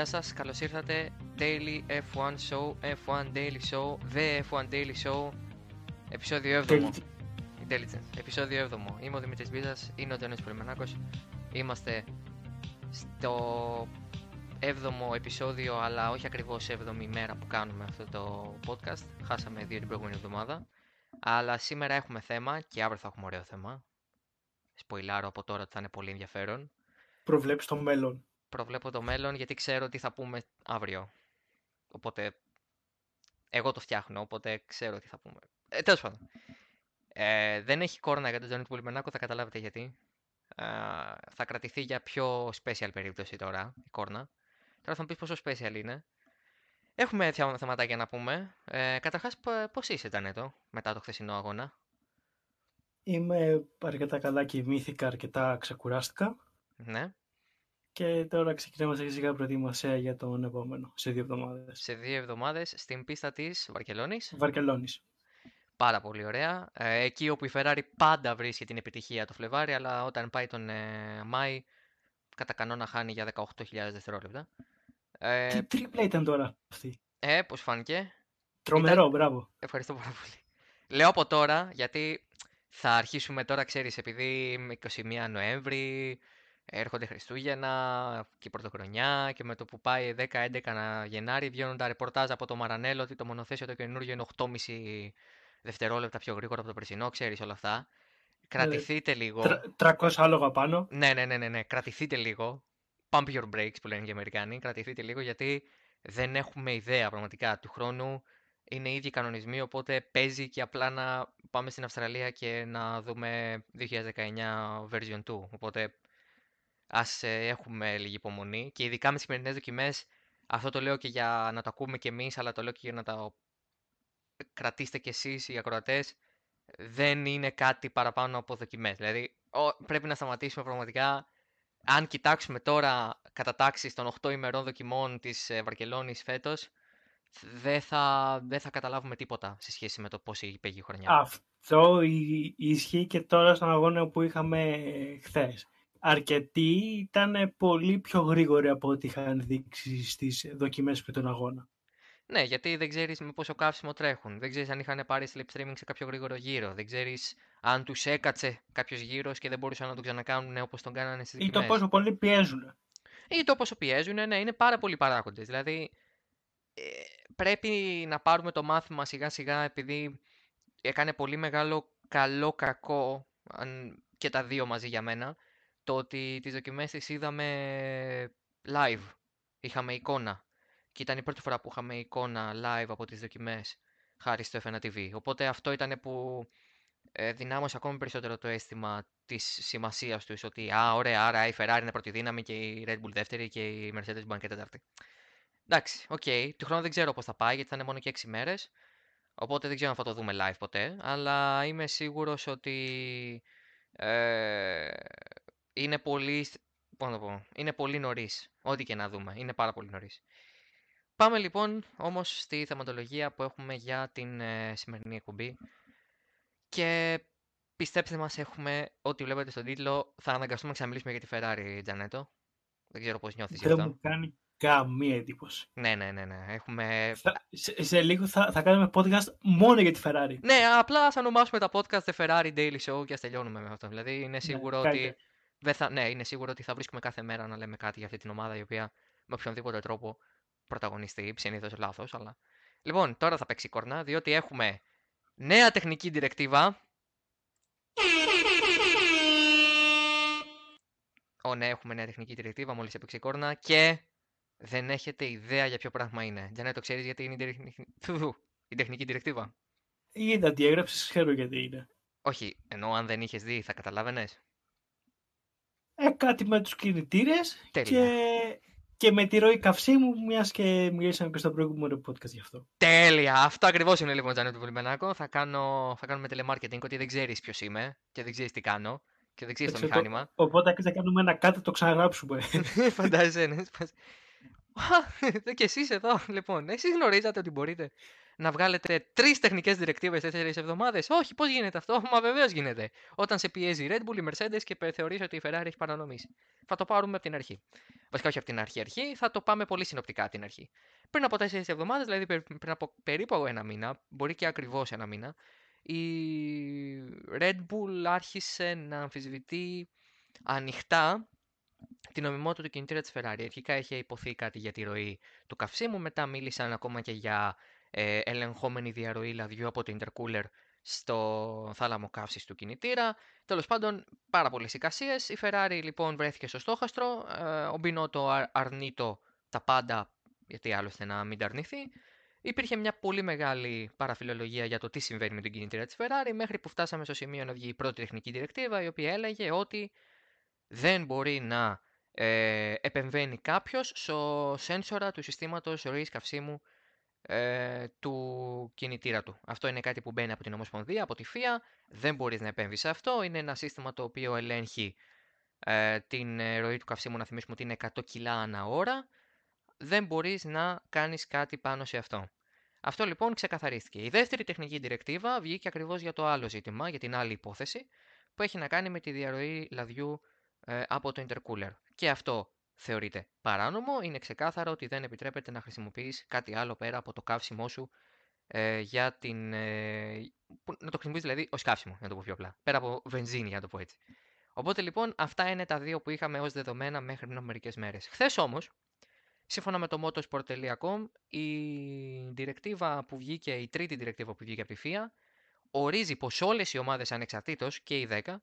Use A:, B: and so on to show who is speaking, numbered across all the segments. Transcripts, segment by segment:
A: Γεια σας, καλώς ήρθατε Daily F1 Show, F1 Daily Show, The F1 Daily Show, επεισόδιο 7ο. Intelligence, επεισόδιο 7ο. Είμαι ο Δημήτρης Μπίζας, είναι ο Τένος Πολυμενάκος. Είμαστε στο 7ο επεισόδιο, αλλά όχι ακριβώς 7η μέρα που κάνουμε αυτό το podcast. Χάσαμε δύο την προηγούμενη εβδομάδα. Αλλά σήμερα έχουμε θέμα και αύριο θα έχουμε ωραίο θέμα. Σποιλάρω από τώρα ότι θα είναι πολύ ενδιαφέρον.
B: Προβλέψεις το μέλλον
A: προβλέπω το μέλλον γιατί ξέρω τι θα πούμε αύριο. Οπότε εγώ το φτιάχνω, οπότε ξέρω τι θα πούμε. Ε, τέλος πάντων. Ε, δεν έχει κόρνα για τον Τζόνι Πουλιμενάκο, θα καταλάβετε γιατί. Ε, θα κρατηθεί για πιο special περίπτωση τώρα η κόρνα. Τώρα θα μου πεις πόσο special είναι. Έχουμε θεματάκια να πούμε. Ε, καταρχάς, πώς είσαι, Τζανέτο, μετά το χθεσινό αγώνα;
B: Είμαι αρκετά καλά και μύθικα αρκετά ξεκουράστηκα.
A: Ναι.
B: Και τώρα ξεκινάμε σε σιγά προετοιμασία για τον επόμενο, σε δύο εβδομάδες.
A: Σε δύο εβδομάδες στην πίστα της Βαρκελόνης.
B: Βαρκελόνης.
A: Πάρα πολύ ωραία. Ε, εκεί όπου η Ferrari πάντα βρίσκει την επιτυχία το Φλεβάρι, αλλά όταν πάει τον ε, Μάη, κατά κανόνα χάνει για 18.000 δευτερόλεπτα.
B: Ε, Τι τρίπλα ήταν τώρα αυτή.
A: Ε, πώς φάνηκε.
B: Τρομερό, ήταν... μπράβο.
A: Ευχαριστώ πάρα πολύ. Λέω από τώρα, γιατί θα αρχίσουμε τώρα, ξέρεις, επειδή 21 Νοέμβρη, έρχονται Χριστούγεννα και η Πρωτοχρονιά και με το που πάει 10-11 Γενάρη βγαίνουν τα ρεπορτάζ από το Μαρανέλο ότι το μονοθέσιο το καινούργιο είναι 8,5 δευτερόλεπτα πιο γρήγορα από το περσινό, ξέρεις όλα αυτά. Κρατηθείτε λίγο.
B: 300 άλογα πάνω.
A: Ναι, ναι, ναι, ναι, ναι. Κρατηθείτε λίγο. Pump your brakes που λένε και οι Αμερικάνοι. Κρατηθείτε λίγο γιατί δεν έχουμε ιδέα πραγματικά του χρόνου. Είναι οι ίδιοι κανονισμοί, οπότε παίζει και απλά να πάμε στην Αυστραλία και να δούμε 2019 version 2. Οπότε ας ε, έχουμε λίγη υπομονή και ειδικά με τις σημερινές δοκιμές αυτό το λέω και για να το ακούμε και εμείς αλλά το λέω και για να το κρατήσετε κι εσείς οι ακροατές δεν είναι κάτι παραπάνω από δοκιμές. Δηλαδή πρέπει να σταματήσουμε πραγματικά. Αν κοιτάξουμε τώρα κατά τάξη των 8 ημερών δοκιμών της ε, Βαρκελόνης φέτος δεν θα, δεν θα καταλάβουμε τίποτα σε σχέση με το πώς πήγε η χρονιά.
B: Αυτό ισχύει και τώρα στον αγώνα που είχαμε χθες αρκετοί ήταν πολύ πιο γρήγοροι από ό,τι είχαν δείξει στις δοκιμές πριν τον αγώνα.
A: Ναι, γιατί δεν ξέρεις με πόσο καύσιμο τρέχουν. Δεν ξέρεις αν είχαν πάρει streaming σε κάποιο γρήγορο γύρο. Δεν ξέρεις αν τους έκατσε κάποιος γύρος και δεν μπορούσαν να το ξανακάνουν όπως τον κάνανε στις
B: δοκιμέ. Ή το πόσο πολύ πιέζουν.
A: Ή το πόσο πιέζουν, ναι, είναι πάρα πολλοί παράγοντες. Δηλαδή ε, πρέπει να πάρουμε το μάθημα σιγά σιγά επειδή έκανε πολύ μεγάλο καλό κακό και τα δύο μαζί για μένα το ότι τις δοκιμές τις είδαμε live. Είχαμε εικόνα. Και ήταν η πρώτη φορά που είχαμε εικόνα live από τις δοκιμές χάρη στο F1 TV. Οπότε αυτό ήταν που ε, δυνάμωσε ακόμη περισσότερο το αίσθημα της σημασίας τους ότι «Α, ωραία, άρα η Ferrari είναι πρώτη δύναμη και η Red Bull δεύτερη και η Mercedes μπορεί και τέταρτη». Εντάξει, ok. Okay. Του χρόνου δεν ξέρω πώς θα πάει γιατί θα είναι μόνο και 6 μέρες. Οπότε δεν ξέρω αν θα το δούμε live ποτέ. Αλλά είμαι σίγουρος ότι ε, είναι πολύ, πώς να πω, είναι πολύ νωρίς. Ό,τι και να δούμε. Είναι πάρα πολύ νωρίς. Πάμε λοιπόν όμως στη θεματολογία που έχουμε για την ε, σημερινή εκπομπή. Και πιστέψτε μας έχουμε ό,τι βλέπετε στον τίτλο. Θα αναγκαστούμε να ξαναμιλήσουμε για τη Ferrari, Τζανέτο. Δεν ξέρω πώς νιώθεις
B: δεν Μου κάνει, καμία εντύπωση.
A: Ναι, ναι, ναι, ναι. Έχουμε...
B: Θα, σε, σε, λίγο θα, θα κάνουμε podcast μόνο για τη Ferrari.
A: Ναι, απλά θα ονομάσουμε τα podcast The Ferrari Daily Show και ας τελειώνουμε με αυτό. Δηλαδή είναι
B: Ναι,
A: σίγουρο ότι. Δεν θα, ναι, είναι σίγουρο ότι θα βρίσκουμε κάθε μέρα να λέμε κάτι για αυτή την ομάδα η οποία με οποιονδήποτε τρόπο πρωταγωνιστεί. Συνήθω λάθος, αλλά. Λοιπόν, τώρα θα παίξει κόρνα, διότι έχουμε νέα τεχνική διρεκτίβα. Ω, ναι, έχουμε νέα τεχνική διρεκτίβα, μόλις έπαιξε η κόρνα και δεν έχετε ιδέα για ποιο πράγμα είναι. Για να το ξέρεις γιατί είναι η, τεχνική... Θου, η τεχνική διρεκτίβα;
B: Είδα τι έγραψε, ξέρω γιατί είναι.
A: Όχι, ενώ αν δεν είχες δει θα καταλάβαινες.
B: Ε, κάτι με τους κινητήρες
A: Τέλεια.
B: και, και με τη ροή καυσίμου, μιας και μιλήσαμε και στο προηγούμενο podcast γι' αυτό.
A: Τέλεια! Αυτό ακριβώς είναι λοιπόν, Τζάνι του Πολυμενάκο. Θα, κάνω, θα κάνουμε telemarketing ότι δεν ξέρεις ποιος είμαι και δεν ξέρεις τι κάνω και δεν ξέρεις το
B: Εντάξει,
A: μηχάνημα.
B: Οπότε θα κάνουμε ένα κάτω το ξαναγράψουμε.
A: Φαντάζεσαι, ναι. σπας- Α, και εσείς εδώ, λοιπόν, εσείς γνωρίζατε ότι μπορείτε να βγάλετε τρεις τεχνικές διρεκτίβες τέσσερις εβδομάδες; Όχι, πώς γίνεται αυτό, μα βεβαίως γίνεται. Όταν σε πιέζει η Red Bull, η Mercedes και θεωρείς ότι η Ferrari έχει παρανομήσει. Θα το πάρουμε από την αρχή. Βασικά, όχι από την αρχή, αρχή, θα το πάμε πολύ συνοπτικά από την αρχή. Πριν από τέσσερις εβδομάδες, δηλαδή περι- πριν από περίπου ένα μήνα, μπορεί και ακριβώς ένα μήνα, η Red Bull άρχισε να αμφισβητεί ανοιχτά την νομιμότητα του κινητήρα της Ferrari. Αρχικά είχε υποθεί κάτι για τη ροή του καυσίμου, μετά μίλησαν ακόμα και για ε, ελεγχόμενη διαρροή λαδιού από το intercooler στο θάλαμο καύσης του κινητήρα. Τέλος πάντων, πάρα πολλές εικασίες. Η Ferrari λοιπόν βρέθηκε στο στόχαστρο, ε, ο Μπινότο αρ- αρνείτο τα πάντα, γιατί άλλωστε να μην τα αρνηθεί. Υπήρχε μια πολύ μεγάλη παραφιλολογία για το τι συμβαίνει με τον κινητήρα της Ferrari, μέχρι που φτάσαμε στο σημείο να βγει η πρώτη τεχνική διρεκτίβα, η οποία έλεγε ότι δεν μπορεί να ε, επεμβαίνει κάποιος στο σένσορα του συστήματος ροής καυσίμου ε, του κινητήρα του. Αυτό είναι κάτι που μπαίνει από την Ομοσπονδία, από τη FIA. Δεν μπορείς να επέμβεις σε αυτό. Είναι ένα σύστημα το οποίο ελέγχει ε, την ε, ροή του καυσίμου, να θυμίσουμε ότι είναι 100 κιλά ανά ώρα. Δεν μπορείς να κάνεις κάτι πάνω σε αυτό. Αυτό λοιπόν ξεκαθαρίστηκε. Η δεύτερη τεχνική διρεκτίβα βγήκε ακριβώς για το άλλο ζήτημα, για την άλλη υπόθεση, που έχει να κάνει με τη διαρροή λαδιού ε, από το intercooler. Και αυτό θεωρείται παράνομο. Είναι ξεκάθαρο ότι δεν επιτρέπεται να χρησιμοποιείς κάτι άλλο πέρα από το καύσιμό σου ε, για την. Ε, που- να το χρησιμοποιείς δηλαδή ως καύσιμο, να το πω πιο απλά. Πέρα από βενζίνη, για να το πω έτσι. Οπότε λοιπόν αυτά είναι τα δύο που είχαμε ως δεδομένα μέχρι πριν από μερικές μέρες. Χθες όμως, σύμφωνα με το motorsport.com, η διρεκτίβα που βγήκε, η τρίτη διρεκτίβα που βγήκε από τη FIA, ορίζει πως όλες οι ομάδες ανεξαρτήτως και οι 10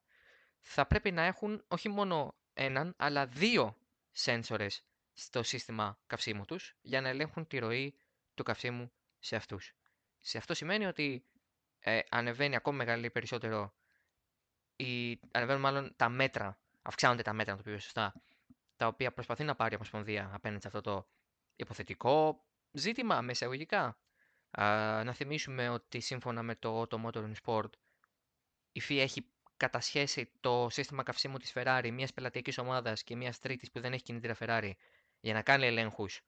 A: θα πρέπει να έχουν όχι μόνο έναν, αλλά δύο σένσορες στο σύστημα καυσίμου τους για να ελέγχουν τη ροή του καυσίμου σε αυτούς. Σε αυτό σημαίνει ότι ε, ανεβαίνει ακόμα μεγαλύτερη περισσότερο η, ανεβαίνουν μάλλον τα μέτρα, αυξάνονται τα μέτρα, να το πω σωστά, τα οποία προσπαθεί να πάρει η Ομοσπονδία απέναντι σε αυτό το υποθετικό ζήτημα, με εισαγωγικά. Α, να θυμίσουμε ότι σύμφωνα με το Auto Motor Sport, η FIA έχει κατασχέσει το σύστημα καυσίμου της Ferrari, μιας πελατειακής ομάδας και μιας τρίτης που δεν έχει κινητήρα Ferrari, για να κάνει ελέγχους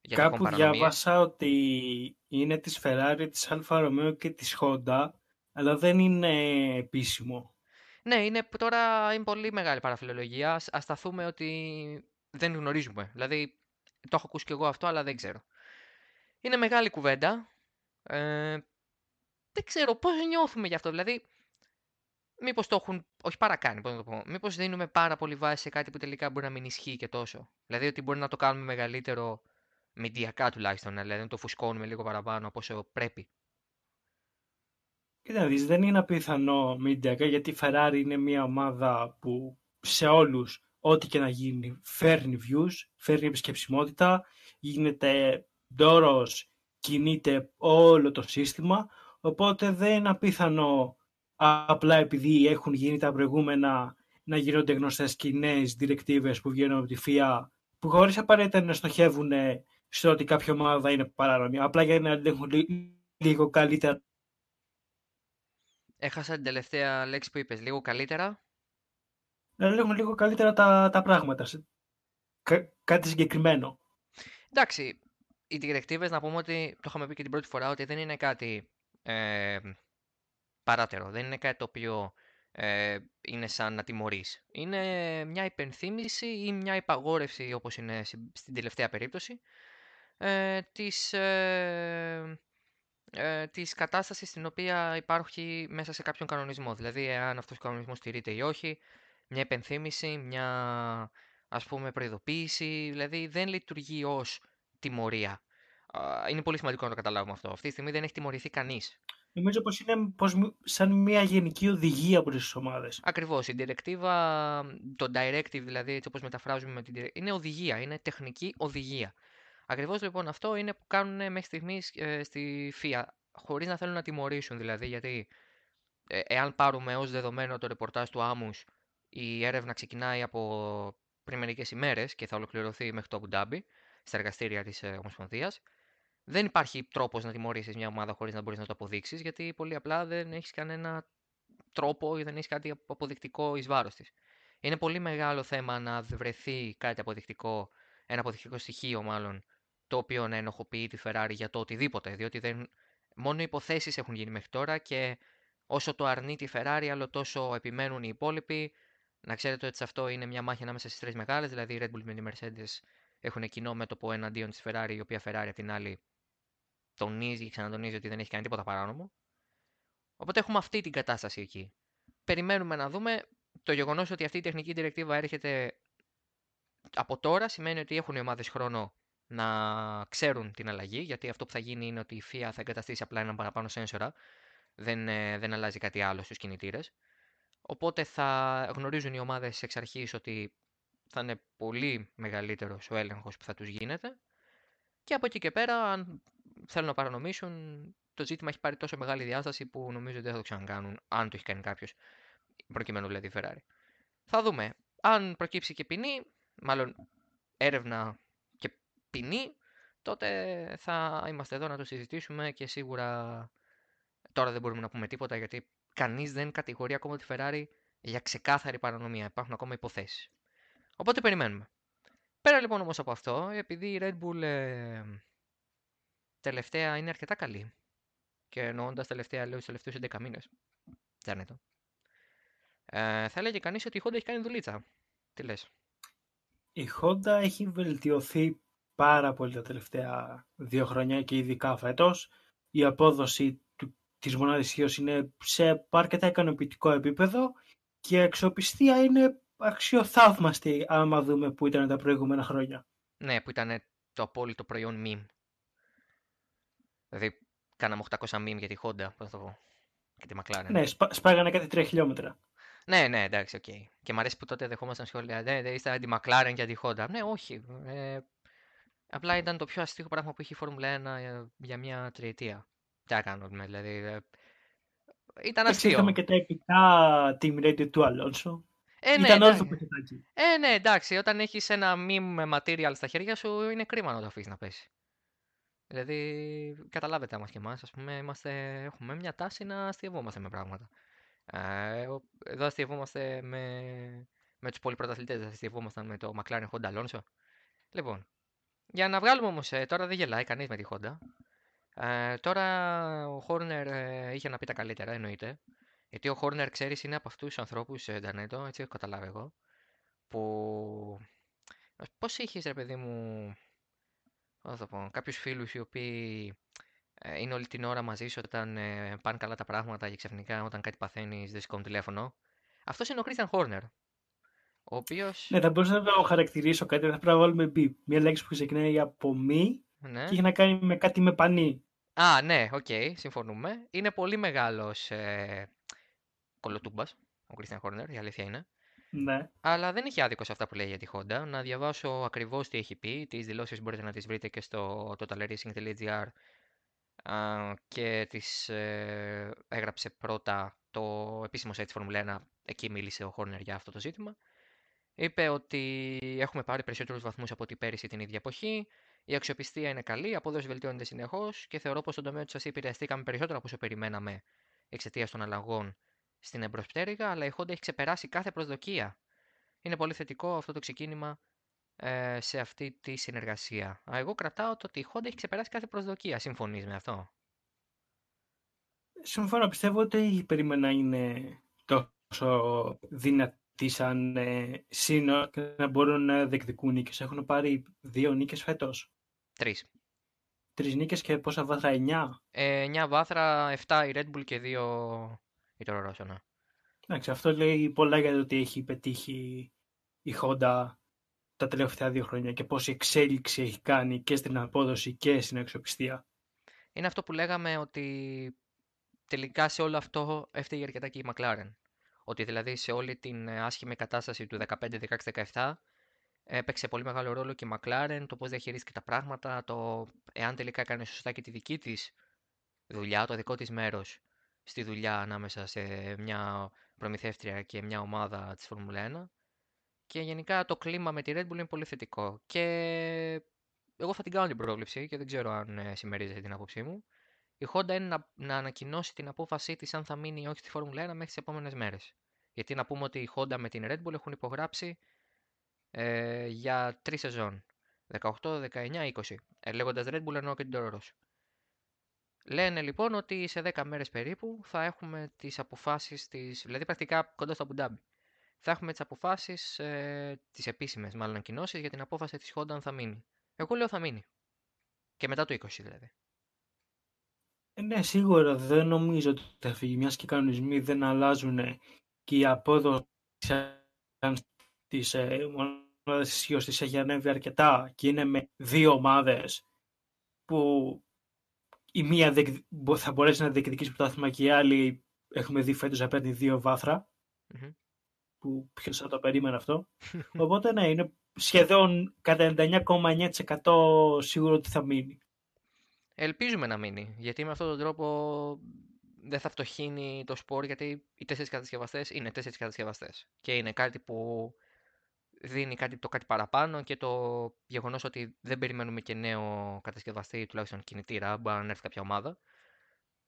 A: για τυχόν
B: Κάπου
A: παρανομίες.
B: διάβασα ότι είναι της Ferrari, της Alfa Romeo και της Honda, αλλά δεν είναι επίσημο.
A: Ναι, είναι, που τώρα είναι πολύ μεγάλη παραφιλολογία. Ας, ας σταθούμε ότι δεν γνωρίζουμε. Δηλαδή, το έχω ακούσει και εγώ αυτό, αλλά δεν ξέρω. Είναι μεγάλη κουβέντα. Ε, δεν ξέρω πώς νιώθουμε γι' αυτό. Δηλαδή, μήπως το έχουν, όχι παρακάνει, πώς να το πω. Μήπως δίνουμε πάρα πολύ βάση σε κάτι που τελικά μπορεί να μην ισχύει και τόσο. Δηλαδή, ότι μπορεί να το κάνουμε μεγαλύτερο, μηντιακά τουλάχιστον, δηλαδή να το φουσκώνουμε λίγο παραπάνω από όσο πρέπει.
B: Κοίτα να δεις, δεν είναι απίθανο μηντιακά γιατί η Ferrari είναι μια ομάδα που σε όλους ό,τι και να γίνει φέρνει views, φέρνει επισκεψιμότητα, γίνεται ντόρος, κινείται όλο το σύστημα, οπότε δεν είναι απίθανο απλά επειδή έχουν γίνει τα προηγούμενα να γίνονται γνωστές και οι νέες διρεκτίβες που βγαίνουν από τη FIA που χωρίς απαραίτητα να στοχεύουν στο ότι κάποια ομάδα είναι παράνομη, απλά για να ελέγχουν λι- λίγο καλύτερα
A: Έχασα την τελευταία λέξη που είπες, λίγο καλύτερα;
B: να ελέγχουν λίγο καλύτερα τα, τα πράγματα. σε- Κα- κάτι συγκεκριμένο.
A: Εντάξει, οι διρεκτίβες να πούμε ότι το είχαμε πει και την πρώτη φορά ότι δεν είναι κάτι ε, παράτερο. Δεν είναι κάτι το οποίο ε, είναι σαν να τιμωρείς. Είναι μια υπενθύμηση ή μια υπαγόρευση, όπως είναι στην τελευταία περίπτωση, ε, της, ε, ε, της κατάστασης στην οποία υπάρχει μέσα σε κάποιον κανονισμό. Δηλαδή, εάν αυτός ο κανονισμός στηρείται ή όχι, μια υπενθύμηση, μια ας πούμε προειδοποίηση, δηλαδή δεν λειτουργεί ως τιμωρία. Είναι πολύ σημαντικό να το καταλάβουμε αυτό. Αυτή τη στιγμή δεν έχει τιμωρηθεί κανείς.
B: Νομίζω πως είναι πως, σαν μια γενική οδηγία από τις ομάδες.
A: Ακριβώς. Η directive, το directive δηλαδή, έτσι όπως μεταφράζουμε με την directive, είναι οδηγία, είναι τεχνική οδηγία. Ακριβώς λοιπόν αυτό είναι που κάνουν μέχρι στιγμής ε, στη FIA, χωρίς να θέλουν να τιμωρήσουν δηλαδή, γιατί ε, εάν πάρουμε ως δεδομένο το ρεπορτάζ του Άμους, η έρευνα ξεκινάει από πριν μερικές ημέρες και θα ολοκληρωθεί μέχρι το Αμπουντάμπι, στα εργαστήρια της ε, Ομοσπονδίας. Δεν υπάρχει τρόπος να τιμωρήσεις μια ομάδα χωρίς να μπορείς να το αποδείξεις, γιατί πολύ απλά δεν έχεις κανένα τρόπο ή δεν έχεις κάτι αποδεικτικό εις βάρος της. Είναι πολύ μεγάλο θέμα να βρεθεί κάτι αποδεικτικό, ένα αποδεικτικό στοιχείο μάλλον, το οποίο να ενοχοποιεί τη Ferrari για το οτιδήποτε. Διότι δεν... μόνο υποθέσεις έχουν γίνει μέχρι τώρα και όσο το αρνεί τη Ferrari, άλλο τόσο επιμένουν οι υπόλοιποι. Να ξέρετε ότι σε αυτό είναι μια μάχη ανάμεσα στις τρεις μεγάλες, δηλαδή η Red Bull με τη Mercedes έχουν κοινό μέτωπο εναντίον της Ferrari, η οποία Ferrari απ' την άλλη τονίζει και ξανατονίζει ότι δεν έχει κάνει τίποτα παράνομο. Οπότε έχουμε αυτή την κατάσταση εκεί. Περιμένουμε να δούμε. Το γεγονός ότι αυτή η τεχνική διεκτήβα έρχεται από τώρα σημαίνει ότι έχουν οι ομάδες χρόνο να ξέρουν την αλλαγή, γιατί αυτό που θα γίνει είναι ότι η FIA θα εγκαταστήσει απλά έναν παραπάνω σένσορα. Δεν, ε, δεν αλλάζει κάτι άλλο στους κινητήρες. Οπότε θα γνωρίζουν οι ομάδες εξ αρχής ότι θα είναι πολύ μεγαλύτερος ο έλεγχος που θα τους γίνεται και από εκεί και πέρα αν θέλουν να παρανομήσουν το ζήτημα έχει πάρει τόσο μεγάλη διάσταση που νομίζω ότι δεν θα το ξανακάνουν αν το έχει κάνει κάποιος προκειμένου δηλαδή η Ferrari. Θα δούμε. Αν προκύψει και ποινή, μάλλον έρευνα και ποινή, τότε θα είμαστε εδώ να το συζητήσουμε και σίγουρα τώρα δεν μπορούμε να πούμε τίποτα γιατί κανείς δεν κατηγορεί ακόμα τη Ferrari για ξεκάθαρη παρανομία. Υπάρχουν ακόμα υποθέσεις. Οπότε περιμένουμε. Πέρα λοιπόν όμως από αυτό, επειδή η Red Bull ε, τελευταία είναι αρκετά καλή. Και εννοώντας τελευταία, λέω του τελευταίους 11 μήνες. Δεν το. Ε, θα έλεγε κανείς ότι η Honda έχει κάνει δουλίτσα. Τι λες;
B: Η Honda έχει βελτιωθεί πάρα πολύ τα τελευταία δύο χρόνια και ειδικά φέτος. Η απόδοση της μονάδας ισχύως είναι σε αρκετά ικανοποιητικό επίπεδο και η αξιοπιστία είναι αξιοθαύμαστη άμα δούμε που ήταν τα προηγούμενα χρόνια.
A: Ναι, που ήταν το απόλυτο προϊόν meme. Δηλαδή, κάναμε 800 meme για τη Honda, πώς θα το πω. Και τη McLaren.
B: Ναι, σπά, σπάγανε κάτι 3 χιλιόμετρα.
A: Ναι, ναι, εντάξει, ok. Okay. Και μου αρέσει που τότε δεχόμασταν σχόλια. Ναι, δεν είστε τη McLaren για τη Honda. Ναι, όχι. Ε, απλά ήταν το πιο αστείο πράγμα που είχε η Φόρμουλα 1 για μια τριετία. Τι να κάνουμε, δηλαδή. Ε, ήταν αστείο.
B: Είχαμε και τα επικά team radio του Αλόνσο.
A: Ε, ναι, Ήταν όλο το πακετάκι. Ε, ναι, εντάξει. Όταν έχεις ένα meme material στα χέρια σου, είναι κρίμα να το αφήσεις να πέσει. Δηλαδή, καταλάβετε άμα και εμάς, ας πούμε, είμαστε, έχουμε μια τάση να αστειευόμαστε με πράγματα. Ε, εδώ αστειευόμαστε με, με τους πολυπρωταθλητές, δεν αστειευόμασταν με το McLaren Honda Alonso. Λοιπόν, για να βγάλουμε όμως, ε, τώρα δεν γελάει κανείς με τη Honda. Ε, τώρα ο Χόρνερ ε, είχε να πει τα καλύτερα, εννοείται. Γιατί ο Χόρνερ, ξέρεις, είναι από αυτούς τους ανθρώπους, ε, Ντανέτο, έτσι έχω καταλάβει εγώ, που. Πώς είχες, ρε παιδί μου. Πώς θα πω, κάποιους φίλους οι οποίοι ε, είναι όλη την ώρα μαζί σου όταν ε, πάνε καλά τα πράγματα και ξαφνικά όταν κάτι παθαίνεις δεν σηκώνουν τηλέφωνο. Αυτός είναι ο Κρίστιαν Χόρνερ. Ο οποίος.
B: Ναι, θα μπορούσα να το χαρακτηρίσω κάτι, θα πρέπει να βάλουμε μπι. Μια λέξη που ξεκινάει από μι ναι. και έχει να κάνει με κάτι με πανί.
A: Α, ναι, ok, okay, συμφωνούμε. Είναι πολύ μεγάλος ε, κολοτούμπας ο Christian Horner, η αλήθεια είναι.
B: Ναι.
A: Αλλά δεν έχει άδικο σε αυτά που λέει για τη Honda. Να διαβάσω ακριβώς τι έχει πει. Τις δηλώσεις μπορείτε να τις βρείτε και στο totalracing.gr και τις ε, έγραψε πρώτα το επίσημο site Formula 1. Εκεί μίλησε ο Horner για αυτό το ζήτημα. Είπε ότι έχουμε πάρει περισσότερους βαθμούς από ό,τι πέρυσι την ίδια εποχή. Η αξιοπιστία είναι καλή, η απόδοση βελτιώνεται συνεχώς και θεωρώ πως στον τομέα του σα επηρεαστήκαμε περισσότερο από όσο περιμέναμε εξαιτίας των αλλαγών στην εμπροσπτέρυγα, αλλά η Honda έχει ξεπεράσει κάθε προσδοκία. Είναι πολύ θετικό αυτό το ξεκίνημα ε, σε αυτή τη συνεργασία. Εγώ κρατάω το ότι η Honda έχει ξεπεράσει κάθε προσδοκία. Συμφωνείς με αυτό;
B: Συμφωνώ. Πιστεύω ότι περίμενα είναι το τόσο δυνατοί σαν ε, σύνολο και να μπορούν να διεκδικούν νίκες. Έχουν πάρει δύο νίκες φέτος.
A: Τρεις.
B: Τρεις νίκες και πόσα βάθρα, εννιά;
A: Ε, 9 βάθρα, 7 η Red Bull και 2 η Toro Rosso. ναι.
B: Εντάξει, αυτό λέει πολλά για το ότι έχει πετύχει η Honda τα τελευταία δύο χρόνια και πόση εξέλιξη έχει κάνει και στην απόδοση και στην αξιοπιστία.
A: Είναι αυτό που λέγαμε ότι τελικά σε όλο αυτό έφταιγε αρκετά και η McLaren. Ότι δηλαδή σε όλη την ε, άσχημη κατάσταση του 15-16-17 έπαιξε πολύ μεγάλο ρόλο και η McLaren, το πώς διαχειρίστηκε τα πράγματα, το εάν τελικά έκανε σωστά και τη δική της δουλειά, το δικό της μέρος στη δουλειά ανάμεσα σε μια προμηθεύτρια και μια ομάδα της Φόρμουλα 1. Και γενικά το κλίμα με τη Red Bull είναι πολύ θετικό. Και εγώ θα την κάνω την πρόβλεψη και δεν ξέρω αν ε, συμμερίζεται την άποψή μου. Η Honda είναι να, να ανακοινώσει την απόφασή της αν θα μείνει ή όχι στη Φόρμουλα 1 μέχρι τις επόμενες μέρες. Γιατί να πούμε ότι η Honda με την Red Bull έχουν υπογράψει ε, για τρεις σεζόν. 18, 19, 20. Ε, λέγοντας Red Bull εννοώ και την Toro Rosso. Λένε λοιπόν ότι σε 10 μέρες περίπου θα έχουμε τις αποφάσεις της, δηλαδή πρακτικά κοντά στο Αμπουντάμπι. Θα έχουμε τις αποφάσεις, ε, τις επίσημες μάλλον ανακοινώσεις για την απόφαση της Honda αν θα μείνει. Εγώ λέω θα μείνει. Και μετά το 20 δηλαδή.
B: Ε, ναι, σίγουρα δεν νομίζω ότι θα φύγει, μιας και οι κανονισμοί δεν αλλάζουν και η απόδοση της ε, μονάδας ισχύως της έχει ανέβει αρκετά και είναι με δύο ομάδες που η μία διεκ- μπο- θα μπορέσει να διεκδικήσει πρωτάθλημα και η άλλη έχουμε δει φέτος να παίρνει δύο βάθρα
A: Μμμ.
B: που ποιος θα το περίμενε αυτό. Οπότε ναι, είναι σχεδόν κατά 99,9% σίγουρο ότι θα μείνει.
A: Ελπίζουμε να μείνει, γιατί με αυτόν τον τρόπο δεν θα φτωχύνει το σπορ, γιατί οι τέσσερις κατασκευαστές είναι τέσσερις κατασκευαστές. Και είναι κάτι που δίνει κάτι, το κάτι παραπάνω και το γεγονός ότι δεν περιμένουμε και νέο κατασκευαστή, τουλάχιστον κινητήρα, μπορεί να έρθει κάποια ομάδα.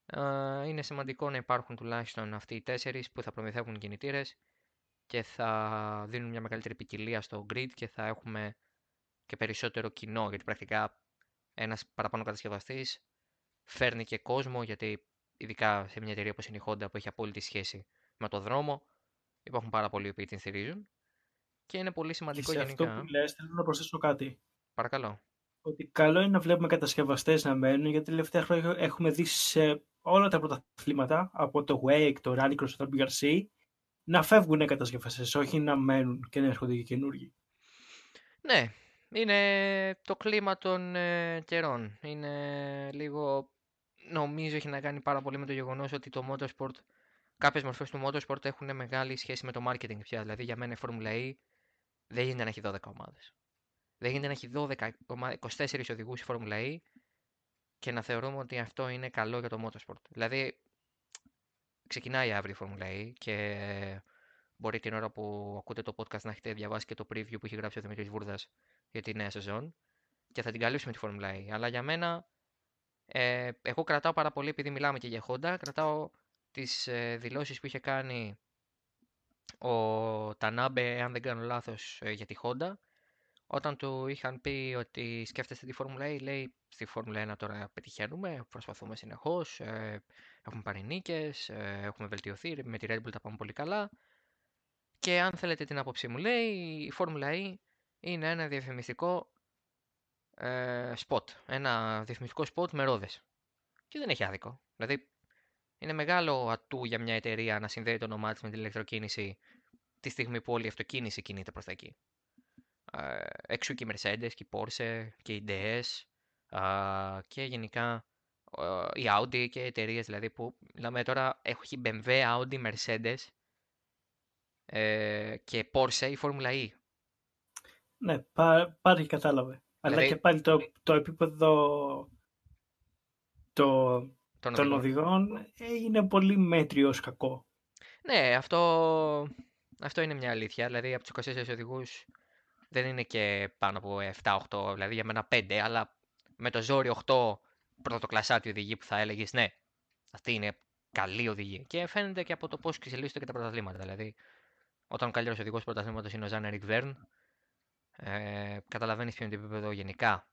A: Ε, Είναι σημαντικό να υπάρχουν τουλάχιστον αυτοί οι τέσσερις που θα προμηθεύουν κινητήρες και θα δίνουν μια μεγαλύτερη ποικιλία στο grid και θα έχουμε και περισσότερο κοινό, γιατί πρακτικά ένας παραπάνω κατασκευαστής φέρνει και κόσμο, γιατί ειδικά σε μια εταιρεία όπως είναι η Honda που έχει απόλυτη σχέση με το δρόμο, υπάρχουν πάρα πολλοί που την στηρίζουν και είναι πολύ
B: Και
A: σημαντικό
B: σε
A: γενικά.
B: αυτό που λες θέλω να προσθέσω κάτι.
A: Παρακαλώ.
B: Ότι καλό είναι να βλέπουμε κατασκευαστές να μένουν γιατί τελευταία χρόνια έχουμε δει σε όλα τα πρωταθλήματα από το Wake, το Rallycross, το WRC να φεύγουν οι κατασκευαστές, όχι να μένουν και να έρχονται και καινούργοι.
A: Ναι, είναι το κλίμα των ε, καιρών. Είναι λίγο, νομίζω έχει να κάνει πάρα πολύ με το γεγονός ότι το motorsport, κάποιες μορφές του motorsport έχουν μεγάλη σχέση με το marketing πια. Δηλαδή για μένα η Formula E δεν γίνεται να έχει 12 ομάδες. Δεν γίνεται να έχει 12, ομα- 24 οδηγούς η Formula E και να θεωρούμε ότι αυτό είναι καλό για το motorsport. Δηλαδή, ξεκινάει αύριο η Formula E και μπορεί την ώρα που ακούτε το podcast να έχετε διαβάσει και το preview που έχει γράψει ο Δημήτρης Βούρδας για τη νέα σεζόν και θα την καλύψουμε τη Formula E. Αλλά για μένα, ε, εγώ κρατάω πάρα πολύ, επειδή μιλάμε και για Honda, κρατάω τις ε, δηλώσεις που είχε κάνει ο Τανάμπε, αν δεν κάνω λάθος, ε, για τη Honda, όταν του είχαν πει ότι σκέφτεστε τη Φόρμουλα E, λέει στη Φόρμουλα 1 τώρα πετυχαίνουμε, προσπαθούμε συνεχώς, ε, έχουμε πάρει νίκες, ε, έχουμε βελτιωθεί, με τη Red Bull τα πάμε πολύ καλά. Και αν θέλετε την άποψή μου, λέει, η Φόρμουλα E είναι ένα διαφημιστικό ε, spot, ένα διαφημιστικό spot με ρόδες. Και δεν έχει άδικο. Δηλαδή, είναι μεγάλο ατού για μια εταιρεία να συνδέει το όνομά της με την ηλεκτροκίνηση τη στιγμή που όλη η αυτοκίνηση κινείται προς τα εκεί. Ε, έξω και η Mercedes και η Porsche και η DS α, και γενικά ε, η Audi και εταιρείες δηλαδή που μιλάμε τώρα έχει BMW, Audi, Mercedes ε, και Porsche η Formula E.
B: Ναι, πά, πάλι κατάλαβε. Αλλά
A: Δηλαδή-
B: και πάλι το, το επίπεδο το,
A: Των
B: των
A: οδηγών.
B: οδηγών ε, είναι πολύ μέτριος ως κακό.
A: Ναι, αυτό, αυτό είναι μια αλήθεια. Δηλαδή από τους 24 οδηγούς δεν είναι και πάνω από 7-8, δηλαδή για μένα 5, αλλά με το ζόρι 8 πρωτοκλασάτη οδηγοί που θα έλεγες ναι, αυτή είναι καλή οδηγή. Και φαίνεται και από το πώς εξελίσσονται και τα πρωταθλήματα. Δηλαδή, όταν ο καλύτερος οδηγός πρωταθλήματος είναι ο Ζαν Ερικ Βέρν, ε, καταλαβαίνεις ποιο είναι το επίπεδο γενικά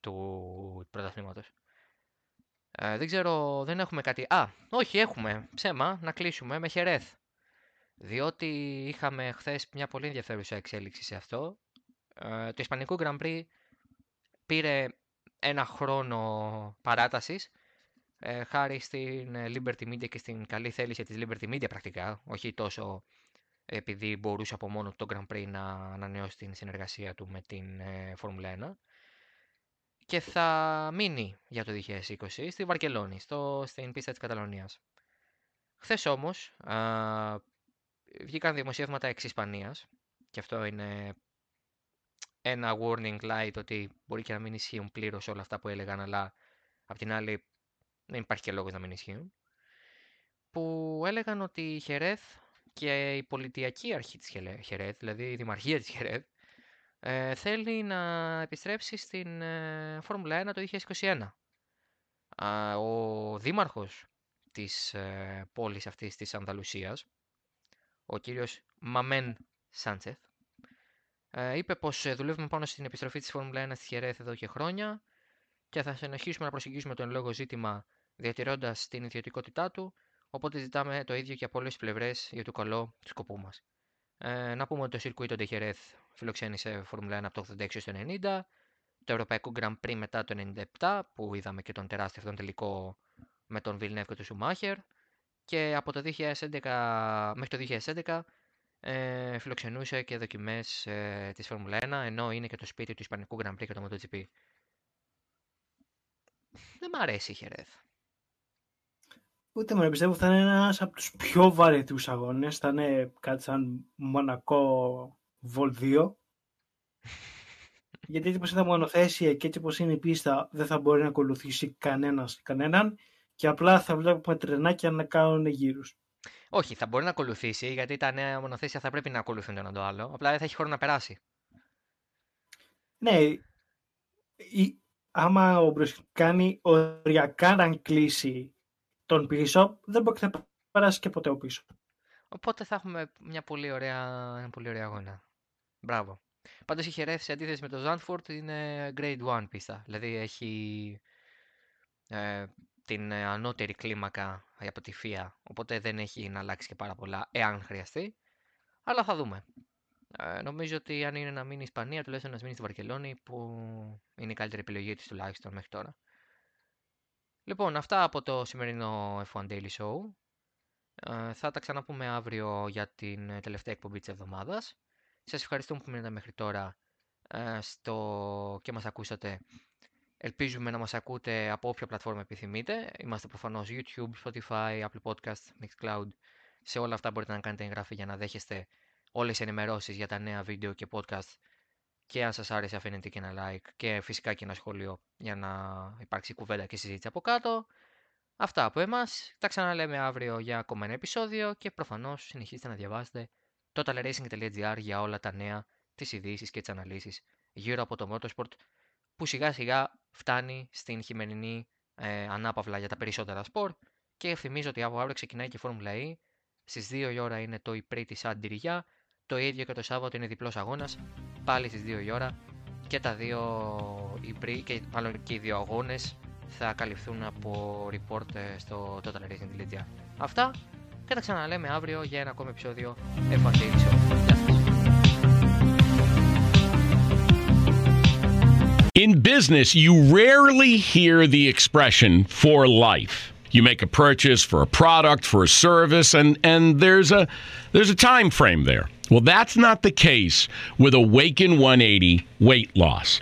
A: του πρωταθλήματος. Ε, δεν ξέρω, δεν έχουμε κάτι. Α, όχι, έχουμε ψέμα να κλείσουμε με Χερέθ. διότι είχαμε χθες μια πολύ ενδιαφέρουσα εξέλιξη σε αυτό. Ε, το Ισπανικό Grand Prix πήρε ένα χρόνο παράτασης ε, χάρη στην ε, Liberty Media και στην καλή θέληση της Liberty Media πρακτικά, όχι τόσο επειδή μπορούσε από μόνο το Grand Prix να ανανεώσει την συνεργασία του με την ε, Formula 1 και θα μείνει για το 2020 στη Βαρκελόνη, στο, στην πίστα της Καταλωνίας. Χθες όμως α, βγήκαν δημοσιεύματα εξ Ισπανίας και αυτό είναι ένα warning light ότι μπορεί και να μην ισχύουν πλήρως όλα αυτά που έλεγαν, αλλά απ' την άλλη δεν υπάρχει και λόγος να μην ισχύουν. Που έλεγαν ότι η Χερέθ και η πολιτιακή αρχή της Χερέθ, δηλαδή η δημαρχία της Χερέθ, ε, θέλει να επιστρέψει στην ε, Φόρμουλα 1 το 2021. ο δήμαρχος της ε, πόλης αυτής της Ανδαλουσίας, ο κύριος Μαμέν Σάντσεθ, ε, είπε πως ε, δουλεύουμε πάνω στην επιστροφή της Φόρμουλα 1 στη Χερέθ εδώ και χρόνια και θα συνεχίσουμε να προσεγγίσουμε τον λόγο ζήτημα διατηρώντας την ιδιωτικότητά του, οπότε ζητάμε το ίδιο και από όλες τις πλευρές για το καλό του σκοπού μας. Ε, να πούμε ότι το Σιρκουίτο Ντεχερέθ φιλοξένησε Φόρμουλα 1 από το 86 στο 90, το Ευρωπαϊκό Grand Prix μετά το 97, που είδαμε και τον τεράστιο αυτόν τελικό με τον Βιλνεύκο και τον Σουμάχερ, και από το 2011 μέχρι το 2011 ε, φιλοξενούσε και δοκιμές ε, της Φόρμουλα 1, ενώ είναι και το σπίτι του Ισπανικού Grand Prix και το MotoGP. Δεν μ' αρέσει η Χερέθ.
B: Ούτε με πιστεύω θα είναι ένας από τους πιο βαρετούς αγώνες. Θα είναι κάτι σαν Μονακό Βολ 2. Γιατί έτσι πως είναι μονοθέσια και έτσι πως είναι η πίστα δεν θα μπορεί να ακολουθήσει κανένας κανέναν και απλά θα βλέπουμε τρενάκια να κάνουν γύρους.
A: Όχι, θα μπορεί να ακολουθήσει γιατί τα νέα μονοθέσια θα πρέπει να ακολουθούν το ένα το άλλο. Απλά δεν θα έχει χρόνο να περάσει.
B: Ναι, η, άμα ο κάνει οριακά να κλείσει τον πίσω, δεν μπορεί να περάσει και ποτέ ο πίσω.
A: Οπότε θα έχουμε μια πολύ ωραία, ένα πολύ ωραία αγώνα. Μπράβο. Πάντως η Χερέφ σε αντίθεση με το Ζάντφορτ είναι grade 1 πίστα. Δηλαδή έχει ε, την ε, ανώτερη κλίμακα από τη ΦΙΑ, οπότε δεν έχει να αλλάξει και πάρα πολλά εάν χρειαστεί. Αλλά θα δούμε. Ε, νομίζω ότι αν είναι να μείνει η Ισπανία, τουλάχιστον να μείνει στη Βαρκελόνη, που είναι η καλύτερη επιλογή της τουλάχιστον μέχρι τώρα. Λοιπόν, αυτά από το σημερινό F1 Daily Show. Ε, θα τα ξαναπούμε αύριο για την τελευταία εκπομπή της εβδομάδας. Σας ευχαριστούμε που μείνατε μέχρι τώρα ε, στο... και μας ακούσατε. Ελπίζουμε να μας ακούτε από όποια πλατφόρμα επιθυμείτε. Είμαστε προφανώς YouTube, Spotify, Apple Podcast, Mixcloud. Σε όλα αυτά μπορείτε να κάνετε εγγραφή για να δέχεστε όλες τις ενημερώσεις για τα νέα βίντεο και podcast και αν σας άρεσε αφήνετε και ένα like και φυσικά και ένα σχόλιο για να υπάρξει κουβέντα και συζήτηση από κάτω. Αυτά από εμάς. Τα ξαναλέμε αύριο για ακόμα ένα επεισόδιο και προφανώς συνεχίστε να διαβάζετε totalracing.gr για όλα τα νέα, τις ειδήσεις και τις αναλύσεις γύρω από το motorsport που σιγά σιγά φτάνει στην χειμερινή ε, ανάπαυλα για τα περισσότερα σπορ και θυμίζω ότι από αύριο ξεκινάει και η Φόρμουλα E. Στις 2 η ώρα είναι το Ιπρί της Αντιριά, το ίδιο και το Σάββατο είναι διπλός αγώνας, πάλι στις 2 η ώρα και τα δύο Ιπρί και μάλλον και οι δύο αγώνες θα καλυφθούν από report ε, στο totalracing.gr. Αυτά και τα ξαναλέμε αύριο για ένα ακόμη επεισόδιο F1
C: In business, you rarely hear the expression for life. You make a purchase for a product, for a service, and, and there's a there's a time frame there. Well, that's not the case with Awaken 180 weight loss.